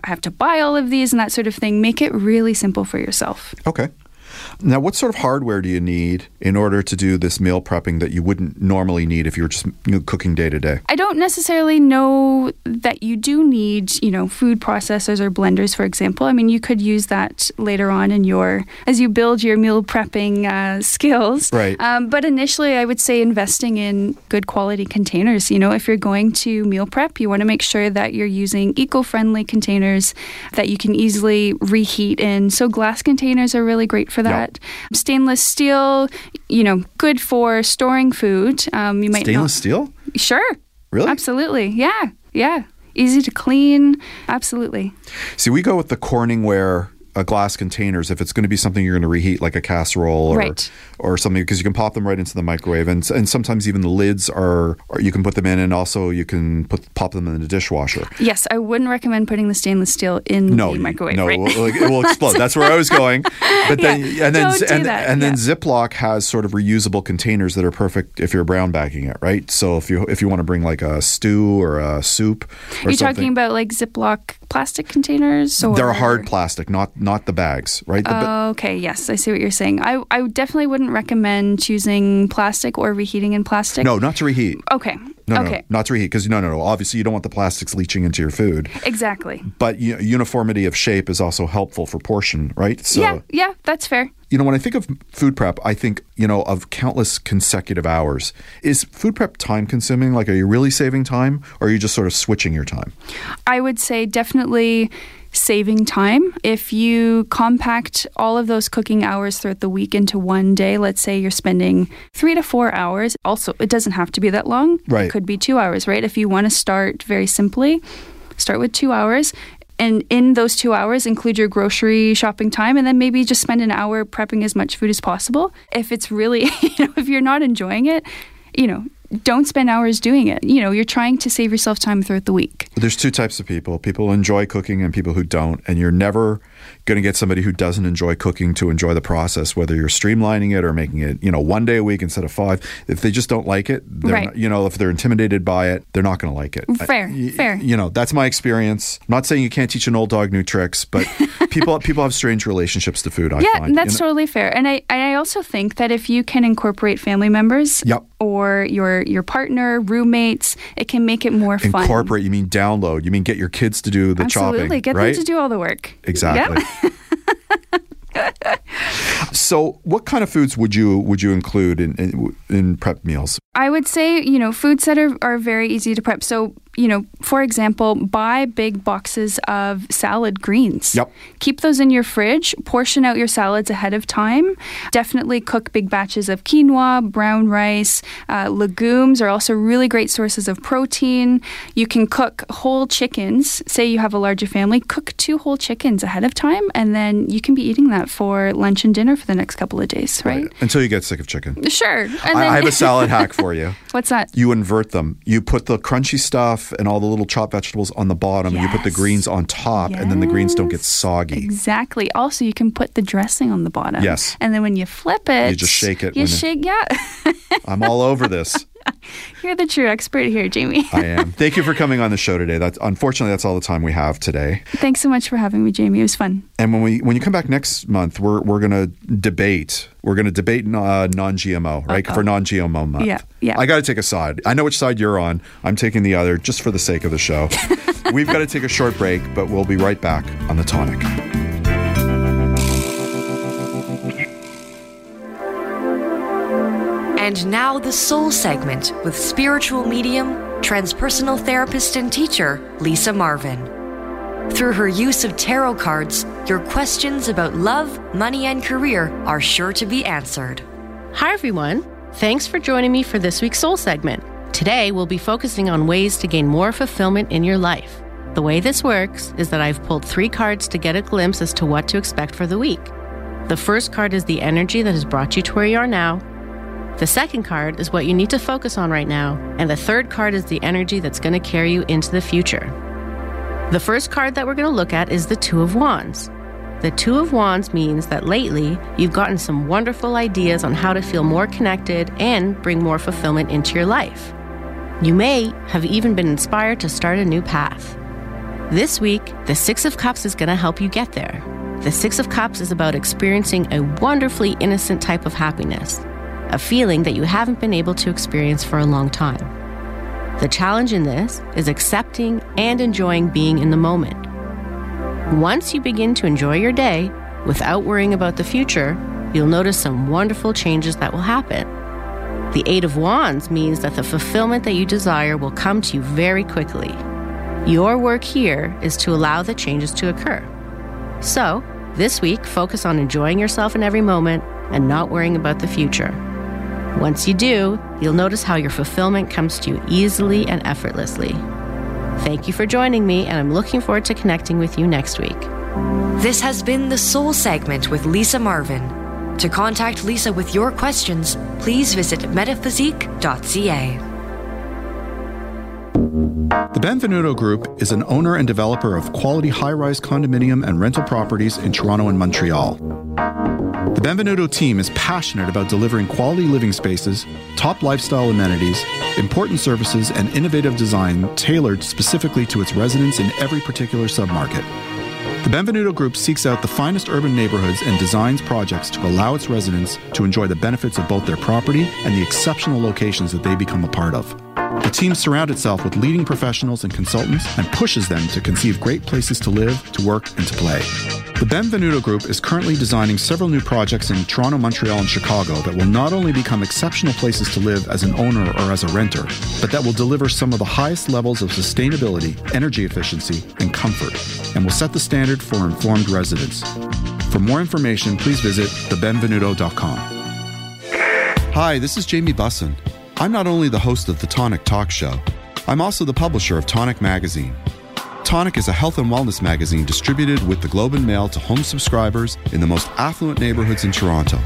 have to buy all of these and that sort of thing. Make it really simple for yourself. Okay. Now, what sort of hardware do you need in order to do this meal prepping that you wouldn't normally need if you were just you know, cooking day to day? I don't necessarily know that you do need, you know, food processors or blenders, for example. I mean, you could use that later on in your as you build your meal prepping uh, skills. Right. Um, but initially, I would say investing in good quality containers. You know, if you're going to meal prep, you want to make sure that you're using eco-friendly containers that you can easily reheat in. So glass containers are really great for Yep. Stainless steel, you know, good for storing food. Um, you might not- Stainless steel? Sure. Really? Absolutely. Yeah. Yeah. Easy to clean. Absolutely. See, we go with the Corningware uh, glass containers if it's going to be something you're going to reheat, like a casserole or Right. Or something, because you can pop them right into the microwave, and and sometimes even the lids are, or you can put them in, and also you can put pop them in the dishwasher. Yes, I wouldn't recommend putting the stainless steel in No, the microwave. no, right? it will, it will explode. That's where I was going. But then, Yeah, and then, don't do and, that, and then yeah. Ziploc has sort of reusable containers that are perfect if you're brown bagging it, right? So if you if you want to bring like a stew or a soup, or You're something, talking about like Ziploc plastic containers? Or? they're hard plastic, not not the bags, right? The ba- Okay, yes, I see what you're saying. I, I definitely wouldn't recommend choosing plastic or reheating in plastic. no, not to reheat. Okay. No, no, not to reheat because no, no, no. Obviously, you don't want the plastics leaching into your food. Exactly. But u- uniformity of shape is also helpful for portion, right? So, yeah, yeah, that's fair. you know, when I think of food prep, I think you know of countless consecutive hours. Is food prep time consuming? Like, are you really saving time, or are you just sort of switching your time? I would say definitely saving time. If you compact all of those cooking hours throughout the week into one day, let's say you're spending three to four hours, also, it doesn't have to be that long. Right. It could be two hours, right? If you want to start very simply, start with two hours. And in those two hours, include your grocery shopping time, and then maybe just spend an hour prepping as much food as possible. If it's really, you know, if you're not enjoying it, you know, don't spend hours doing it. You know, you're trying to save yourself time throughout the week. There's two types of people: people who enjoy cooking and people who don't. And you're never going to get somebody who doesn't enjoy cooking to enjoy the process, whether you're streamlining it or making it, you know, one day a week instead of five. If they just don't like it, they're Right. not, you know, if they're intimidated by it, they're not going to like it. Fair, I- fair. You know, that's my experience. I'm not saying you can't teach an old dog new tricks, but people people have strange relationships to food. I yeah, find. that's You know- totally fair. And I, I also think that if you can incorporate family members Yep. or your your partner, roommates, it can make it more fun. Incorporate, you mean download. You mean get your kids to do the Absolutely. chopping. Absolutely, get right? them to do all the work. Exactly. Yeah. so, what kind of foods would you would you include in in, in prep meals? I would say, you know, foods that are, are very easy to prep. So, you know, for example, buy big boxes of salad greens. Yep. Keep those in your fridge. Portion out your salads ahead of time. Definitely cook big batches of quinoa, brown rice. Uh, legumes are also really great sources of protein. You can cook whole chickens. Say you have a larger family, cook two whole chickens ahead of time, and then you can be eating that for lunch and dinner for the next couple of days, right? Until you get sick of chicken. Sure. And I, I have a salad hack for you. What's that? You invert them. You put the crunchy stuff and all the little chopped vegetables on the bottom. and You put the greens on top, and then the greens don't get soggy. Exactly. Also, you can put the dressing on the bottom. Yes. And then when you flip it, You just shake it You when it- shake, yeah. I'm all over this. You're the true expert here, Jamie. I am. Thank you for coming on the show today. That's unfortunately that's all the time we have today. Thanks so much for having me, Jamie. It was fun. And when we when you come back next month, we're we're gonna debate. We're gonna debate uh, non-GMO, right? For non-GMO month. Yeah, yeah. I got to take a side. I know which side you're on. I'm taking the other, just for the sake of the show. We've got to take a short break, but we'll be right back on the tonic. And now the soul segment with spiritual medium, transpersonal therapist, and teacher Lisa Marvin. Through her use of tarot cards, your questions about love, money, and career are sure to be answered. Hi, everyone. Thanks for joining me for this week's Soul segment. Today, we'll be focusing on ways to gain more fulfillment in your life. The way this works is that I've pulled three cards to get a glimpse as to what to expect for the week. The first card is the energy that has brought you to where you are now. The second card is what you need to focus on right now. And the third card is the energy that's going to carry you into the future. The first card that we're going to look at is the Two of Wands. The Two of Wands means that lately you've gotten some wonderful ideas on how to feel more connected and bring more fulfillment into your life. You may have even been inspired to start a new path. This week, the Six of Cups is going to help you get there. The Six of Cups is about experiencing a wonderfully innocent type of happiness, a feeling that you haven't been able to experience for a long time. The challenge in this is accepting and enjoying being in the moment. Once you begin to enjoy your day without worrying about the future, you'll notice some wonderful changes that will happen. The Eight of Wands means that the fulfillment that you desire will come to you very quickly. Your work here is to allow the changes to occur. So, this week, focus on enjoying yourself in every moment and not worrying about the future. Once you do, you'll notice how your fulfillment comes to you easily and effortlessly. Thank you for joining me, and I'm looking forward to connecting with you next week. This has been the Soul segment with Lisa Marvin. To contact Lisa with your questions, please visit metaphysique.ca. The Benvenuto Group is an owner and developer of quality high rise condominium and rental properties in Toronto and Montreal. The Benvenuto team is passionate about delivering quality living spaces, top lifestyle amenities, important services, and innovative design tailored specifically to its residents in every particular submarket. The Benvenuto Group seeks out the finest urban neighborhoods and designs projects to allow its residents to enjoy the benefits of both their property and the exceptional locations that they become a part of. The team surrounds itself with leading professionals and consultants and pushes them to conceive great places to live, to work, and to play. The Benvenuto Group is currently designing several new projects in Toronto, Montreal, and Chicago that will not only become exceptional places to live as an owner or as a renter, but that will deliver some of the highest levels of sustainability, energy efficiency, and comfort, and will set the standard for informed residents. For more information, please visit thebenvenuto.com. Hi, this is Jamie Bussin. I'm not only the host of the Tonic Talk Show, I'm also the publisher of Tonic Magazine. Tonic is a health and wellness magazine distributed with the Globe and Mail to home subscribers in the most affluent neighborhoods in Toronto.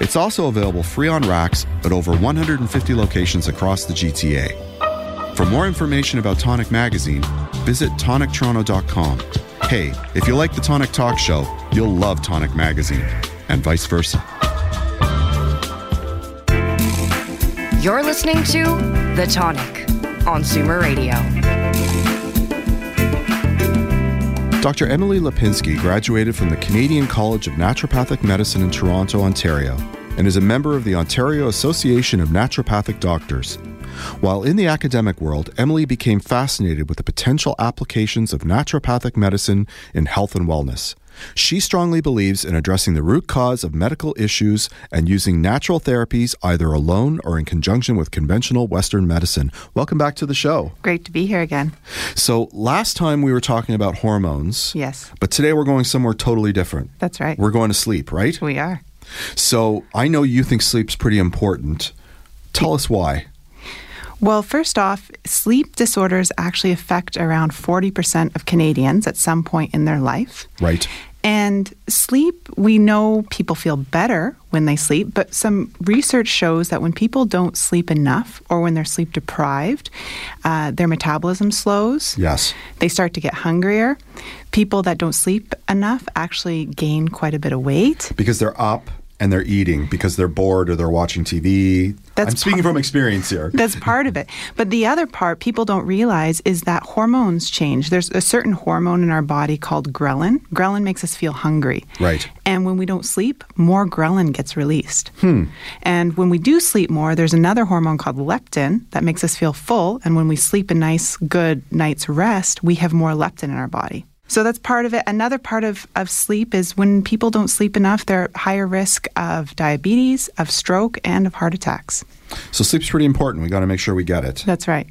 It's also available free on racks at over 150 locations across the GTA. For more information about Tonic Magazine, visit tonictoronto.com hey, if you like the Tonic Talk Show, you'll love Tonic Magazine, and vice versa. You're listening to The Tonic on Zoomer Radio. Dr. Emily Lipinski graduated from the Canadian College of Naturopathic Medicine in Toronto, Ontario, and is a member of the Ontario Association of Naturopathic Doctors. While in the academic world, Emily became fascinated with the potential applications of naturopathic medicine in health and wellness. She strongly believes in addressing the root cause of medical issues and using natural therapies either alone or in conjunction with conventional Western medicine. Welcome back to the show. Great to be here again. So, last time we were talking about hormones. Yes. But today we're going somewhere totally different. That's right. We're going to sleep, right? We are. So, I know you think sleep's pretty important. Tell us why. Well, first off, sleep disorders actually affect around 40% of Canadians at some point in their life. Right. And sleep, we know people feel better when they sleep, but some research shows that when people don't sleep enough or when they're sleep deprived, uh, their metabolism slows. Yes. They start to get hungrier. People that don't sleep enough actually gain quite a bit of weight. Because they're up and they're eating because they're bored or they're watching TV. That's I'm speaking part- from experience here. That's part of it. But the other part people don't realize is that hormones change. There's a certain hormone in our body called ghrelin. Ghrelin makes us feel hungry. Right. And when we don't sleep, more ghrelin gets released. Hmm. And when we do sleep more, there's another hormone called leptin that makes us feel full. And when we sleep a nice, good night's rest, we have more leptin in our body. So that's part of it. Another part of, of sleep is when people don't sleep enough, they're at higher risk of diabetes, of stroke, and of heart attacks. So sleep's pretty important. We got to make sure we get it. That's right.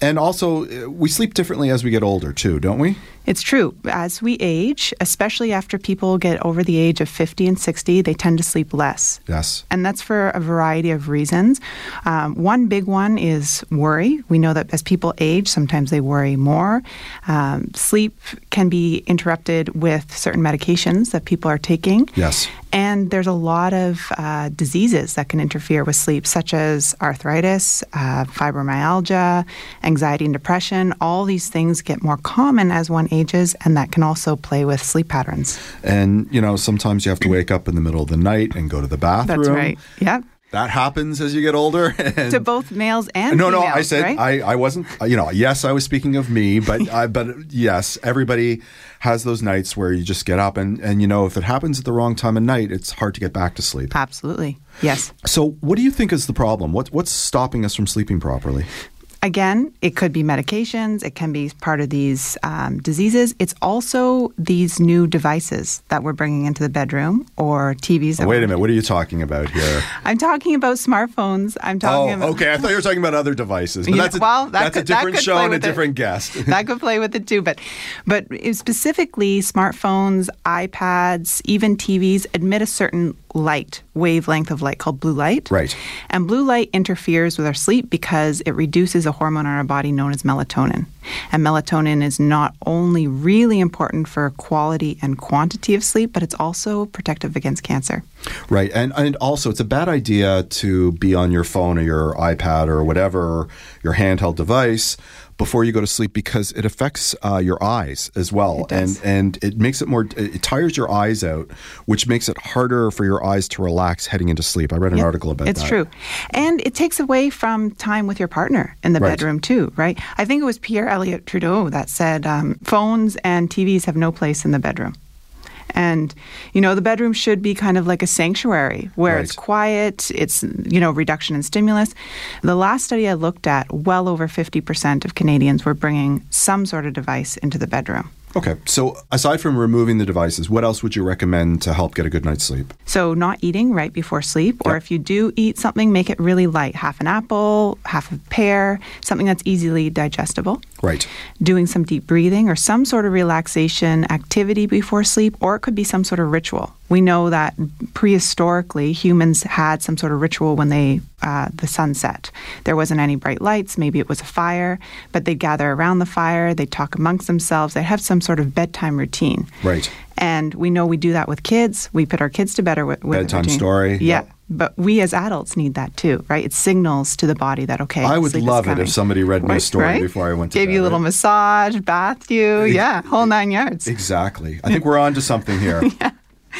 And also, uh, we sleep differently as we get older too, don't we? It's true. As we age, especially after people get over the age of 50 and 60, they tend to sleep less. Yes. And that's for a variety of reasons. Um, one big one is worry. We know that as people age, sometimes they worry more. Um, sleep can be interrupted with certain medications that people are taking. Yes. And there's a lot of uh, diseases that can interfere with sleep, such as arthritis, uh, fibromyalgia, anxiety and depression. All these things get more common as one ages, and that can also play with sleep patterns. And, you know, sometimes you have to wake up in the middle of the night and go to the bathroom. That's right. Yep. That happens as you get older. And To both males and no, no, I said right? I, I wasn't. Uh, you know, yes, I was speaking of me, but I, but yes, everybody has those nights where you just get up and and you know if it happens at the wrong time of night, it's hard to get back to sleep. Absolutely. Yes. So, what do you think is the problem? What what's stopping us from sleeping properly? Again, it could be medications, it can be part of these um, diseases. It's also these new devices that we're bringing into the bedroom or TVs. That Wait a minute, what are you talking about here? I'm talking about smartphones. I'm talking Oh, about. okay. I thought you were talking about other devices. But that's a, well, that that's could- a that different could show and a with it. different guest. that could play with it too, but but specifically smartphones, iPads, even TVs admit a certain light wavelength of light called blue light. Right. And blue light interferes with our sleep because it reduces a hormone in our body known as melatonin. And melatonin is not only really important for quality and quantity of sleep, but it's also protective against cancer. Right. And and also it's a bad idea to be on your phone or your iPad or whatever your handheld device before you go to sleep because it affects uh, your eyes as well and and it makes it more it tires your eyes out which makes it harder for your eyes to relax heading into sleep. I read an Yep, article about it's that. It's true. And it takes away from time with your partner in the Right. bedroom, too, right? I think it was Pierre Elliott Trudeau that said um, phones and TVs have no place in the bedroom. And, you know, the bedroom should be kind of like a sanctuary where it's quiet, it's, you know, reduction in stimulus. The last study I looked at, well over 50% of Canadians were bringing some sort of device into the bedroom. Okay. So aside from removing the devices, what else would you recommend to help get a good night's sleep? So, not eating right before sleep, or Yep. if you do eat something, make it really light half an apple, half a pear, something that's easily digestible. Right. Doing some deep breathing or some sort of relaxation activity before sleep, or it could be some sort of ritual. We know that prehistorically humans had some sort of ritual when they uh, the sun set. There wasn't any bright lights, maybe it was a fire, but they'd gather around the fire, they'd talk amongst themselves, they'd have some sort of bedtime routine. Right. And we know we do that with kids. We put our kids to bed with, with Bedtime story. Yeah. Yep. But we as adults need that too, right? It signals to the body that okay. I would love it if somebody read me a story right? before I went to Gave bed, you a little right? massage, bathed you, yeah, whole nine yards. Exactly. I think we're on to something here. Yeah.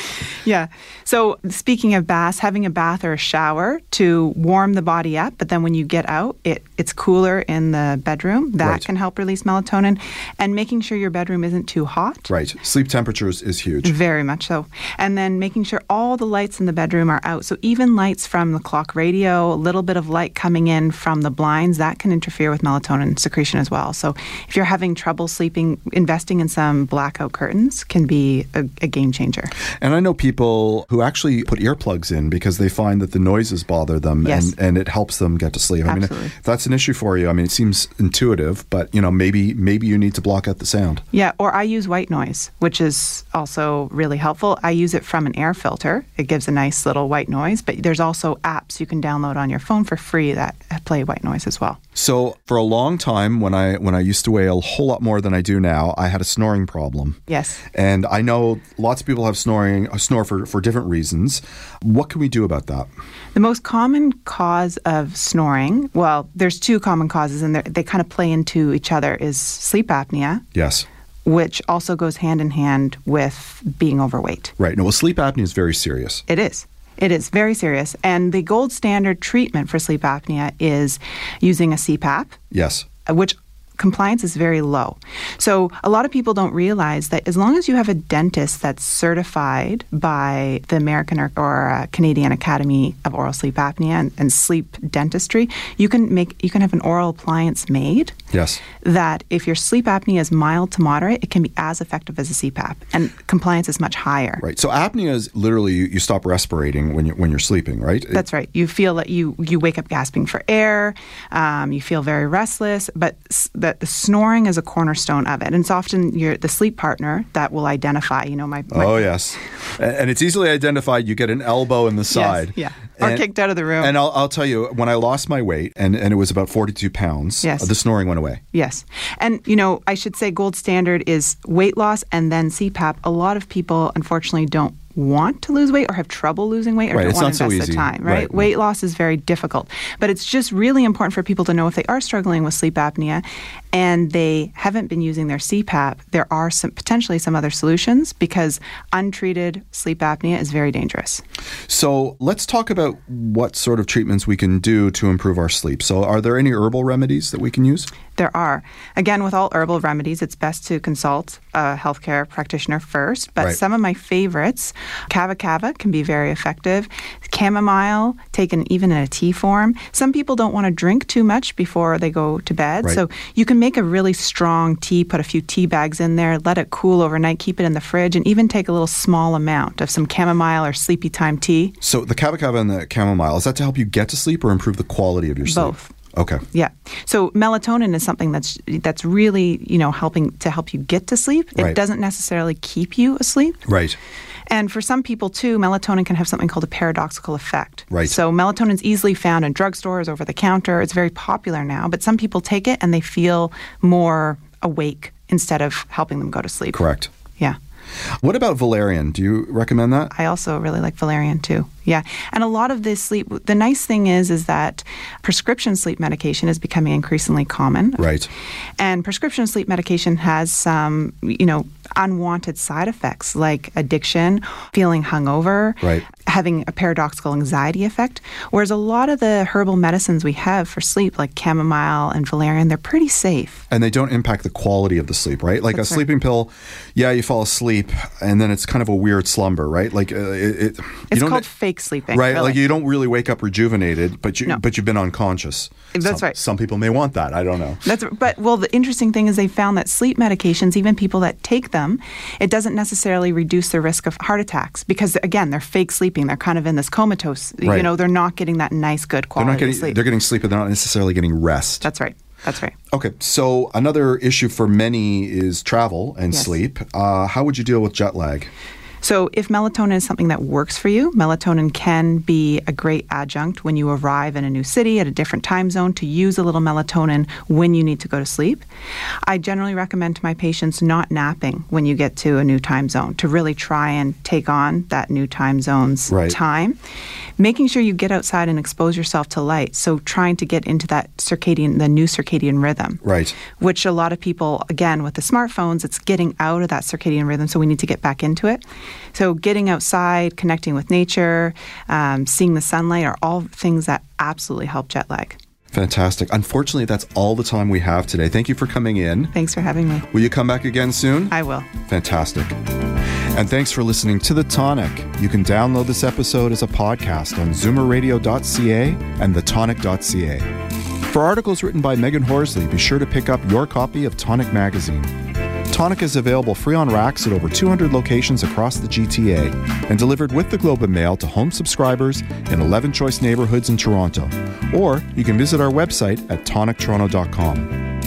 So speaking of baths, having a bath or a shower to warm the body up, but then when you get out, it, it's cooler in the bedroom. That Right. can help release melatonin. And making sure your bedroom isn't too hot. Right. Sleep temperatures is huge. Very much so. And then making sure all the lights in the bedroom are out. So even lights from the clock radio, a little bit of light coming in from the blinds, that can interfere with melatonin secretion as well. So if you're having trouble sleeping, investing in some blackout curtains can be a, a game changer. And I know people who actually put earplugs in because they find that the noises bother them Yes. and, and it helps them get to sleep. I Absolutely. mean, that's an issue for you. I mean, it seems intuitive, but you know, maybe maybe you need to block out the sound. Yeah, or I use white noise, which is also really helpful. I use it from an air filter. It gives a nice little white noise, but there's also apps you can download on your phone for free that play white noise as well. So for a long time, when I when I used to weigh a whole lot more than I do now, I had a snoring problem. Yes. And I know lots of people have snoring snore for, for different reasons. What can we do about that? The most common cause of snoring, well, there's two common causes and they're- kind of play into each other is sleep apnea, Yes. which also goes hand in hand with being overweight. Right. No, well, sleep apnea is very serious. It is. It is very serious. And the gold standard treatment for sleep apnea is using a CPAP, Yes. uh, which compliance is very low. So a lot of people don't realize that as long as you have a dentist that's certified by the American or, or uh, Canadian Academy of Oral Sleep Apnea and, and Sleep Dentistry, you can make you can have an oral appliance made Yes. that if your sleep apnea is mild to moderate, it can be as effective as a CPAP, and compliance is much higher. Right. So apnea is literally you, you stop respirating when you're when you're sleeping, right? That's right. You feel that you you wake up gasping for air. Um, you feel very restless, but s- that the snoring is a cornerstone of it, and it's often your the sleep partner that will identify. You know, my, my Oh yes, and it's easily identified. You get an elbow in the side, yeah. Or kicked out of the room. And I'll, I'll tell you, when I lost my weight, and, and it was about forty-two pounds, uh, Yes. the snoring went away. Yes. And, you know, I should say gold standard is weight loss and then CPAP. A lot of people, unfortunately, don't want to lose weight or have trouble losing weight or Right, don't it's want to so invest the time, right? Right. Weight loss is very difficult. But it's just really important for people to know if they are struggling with sleep apnea and they haven't been using their CPAP, there are some potentially some other solutions because untreated sleep apnea is very dangerous. So let's talk about what sort of treatments we can do to improve our sleep. So, are there any herbal remedies that we can use? There are. Again, with all herbal remedies, it's best to consult a healthcare practitioner first. But Right. some of my favorites, kava kava can be very effective. Chamomile, taken even in a tea form. Some people don't want to drink too much before they go to bed. Right. So you can make a really strong tea, put a few tea bags in there, let it cool overnight, keep it in the fridge, and even take a little small amount of some chamomile or sleepy time tea. So, the kava kava and the chamomile is that to help you get to sleep or improve the quality of your sleep? Both. Okay. Yeah. So melatonin is something that's that's really, you know, helping to help you get to sleep. It Right. doesn't necessarily keep you asleep. Right. And for some people too, melatonin can have something called a paradoxical effect. Right. So melatonin is easily found in drugstores over the counter. It's very popular now, but some people take it and they feel more awake instead of helping them go to sleep. Correct. Yeah. What about valerian? Do you recommend that? I also really like valerian too. Yeah. And a lot of this sleep the nice thing is is that prescription sleep medication is becoming increasingly common. Right. And prescription sleep medication has some, you know, unwanted side effects like addiction, feeling hungover, Right. having a paradoxical anxiety effect. Whereas a lot of the herbal medicines we have for sleep, like chamomile and valerian, they're pretty safe. and they don't impact the quality of the sleep, right? Like That's a right. sleeping pill, yeah, you fall asleep, and then it's kind of a weird slumber, right? Like uh, it, it, It's called fake sleeping. right? really. Like you don't really wake up rejuvenated, but you No. but you've been unconscious. That's Some- right. Some people may want that. I don't know. That's but well the interesting thing is they found that sleep medications even people that take them it doesn't necessarily reduce the risk of heart attacks because again they're fake sleeping they're kind of in this comatose you know they're not getting that nice good They're quality not getting sleep they're getting sleep, but they're not necessarily getting rest. that's right that's right okay, so another issue for many is travel and Yes. sleep. Uh, how would you deal with jet lag? So, if melatonin is something that works for you, melatonin can be a great adjunct when you arrive in a new city at a different time zone to use a little melatonin when you need to go to sleep. I generally recommend to my patients not napping when you get to a new time zone to really try and take on that new time zone's Right. time making sure you get outside and expose yourself to light. So trying to get into that circadian, the new circadian rhythm. Right. Which a lot of people, again, with the smartphones, it's getting out of that circadian rhythm. So we need to get back into it. So getting outside, connecting with nature, um, seeing the sunlight are all things that absolutely help jet lag. Fantastic. Unfortunately, that's all the time we have today. Thank you for coming in. Thanks for having me. Will you come back again soon? I will. Fantastic. And thanks for listening to The Tonic. You can download this episode as a podcast on zoomerradio.ca and thetonic.ca. For articles written by Megan Horsley, be sure to pick up your copy of Tonic Magazine. Tonic is available free on racks at over 200 locations across the GTA and delivered with the Globe and Mail to home subscribers in 11 choice neighborhoods in Toronto. Or you can visit our website at tonictoronto.com.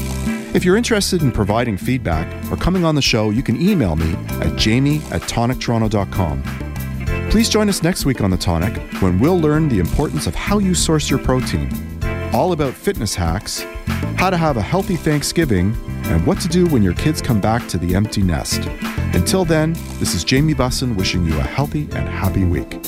If you're interested in providing feedback or coming on the show, you can email me at jamie at tonictoronto.com. Please join us next week on The Tonic when we'll learn the importance of how you source your protein, all about fitness hacks, how to have a healthy Thanksgiving, and what to do when your kids come back to the empty nest. Until then, this is Jamie Bussin wishing you a healthy and happy week.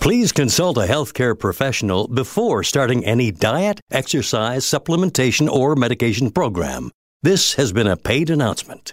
Please consult a healthcare professional before starting any diet, exercise, supplementation, or medication program. This has been a paid announcement.